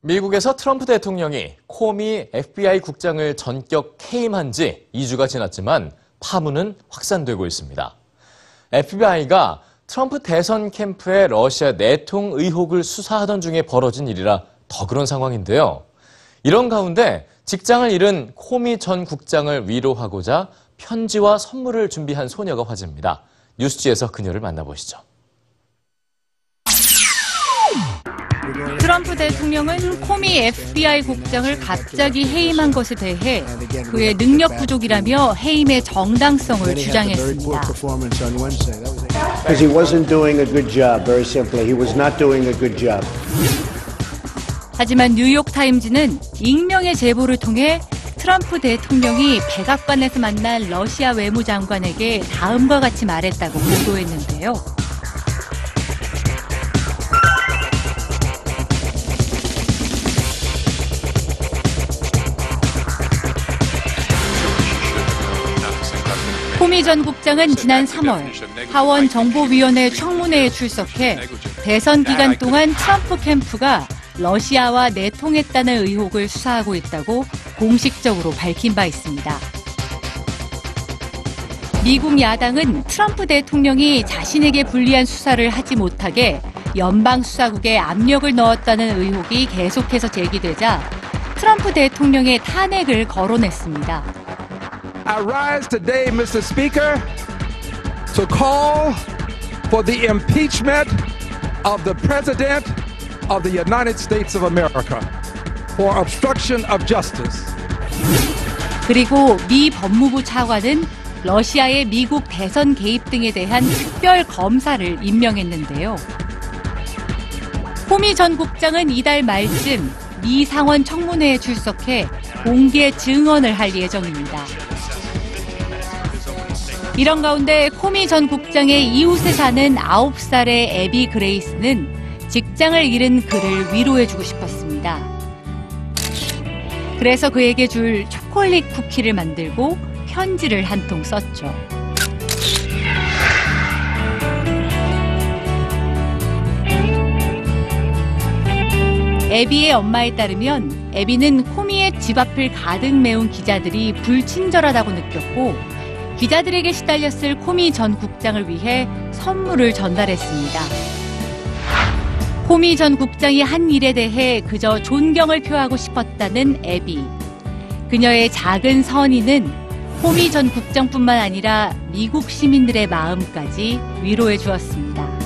미국에서 트럼프 대통령이 코미 FBI 국장을 전격 해임한 지 2주가 지났지만 파문은 확산되고 있습니다. FBI가 트럼프 대선 캠프의 러시아 내통 의혹을 수사하던 중에 벌어진 일이라 더 그런 상황인데요. 이런 가운데 직장을 잃은 코미 전 국장을 위로하고자 편지와 선물을 준비한 소녀가 화제입니다. 뉴스지에서 그녀를 만나보시죠. 트럼프 대통령은 코미 FBI 국장을 갑자기 해임한 것에 대해 그의 능력 부족이라며 해임의 정당성을 주장했습니다. Because he wasn't doing a good job, very simply. He was not doing a good job. 하지만 뉴욕타임즈는 익명의 제보를 통해 트럼프 대통령이 백악관에서 만난 러시아 외무장관에게 다음과 같이 말했다고 보도했는데요. 코미 전 국장은 지난 3월 하원 정보위원회 청문회에 출석해 대선 기간 동안 트럼프 캠프가 러시아와 내통했다는 의혹을 수사하고 있다고 공식적으로 밝힌 바 있습니다. 미국 야당은 트럼프 대통령이 자신에게 불리한 수사를 하지 못하게 연방 수사국에 압력을 넣었다는 의혹이 계속해서 제기되자 트럼프 대통령의 탄핵을 거론했습니다. I rise today, Mr. Speaker, to call for the impeachment of the President of the United States of America for obstruction of justice. 그리고 미 법무부 차관은 러시아의 미국 대선 개입 등에 대한 특별 검사를 임명했는데요. 호미 전 국장은 이달 말쯤 미 상원 청문회에 출석해 공개 증언을 할 예정입니다. 이런 가운데 코미 전 국장의 이웃에 사는 9살의 애비 그레이스는 직장을 잃은 그를 위로해주고 싶었습니다. 그래서 그에게 줄 초콜릿 쿠키를 만들고 편지를 한 통 썼죠. 애비의 엄마에 따르면 애비는 코미의 집 앞을 가득 메운 기자들이 불친절하다고 느꼈고 기자들에게 시달렸을 코미 전 국장을 위해 선물을 전달했습니다. 코미 전 국장이 한 일에 대해 그저 존경을 표하고 싶었다는 애비. 그녀의 작은 선의는 호미 전 국장뿐만 아니라 미국 시민들의 마음까지 위로해 주었습니다.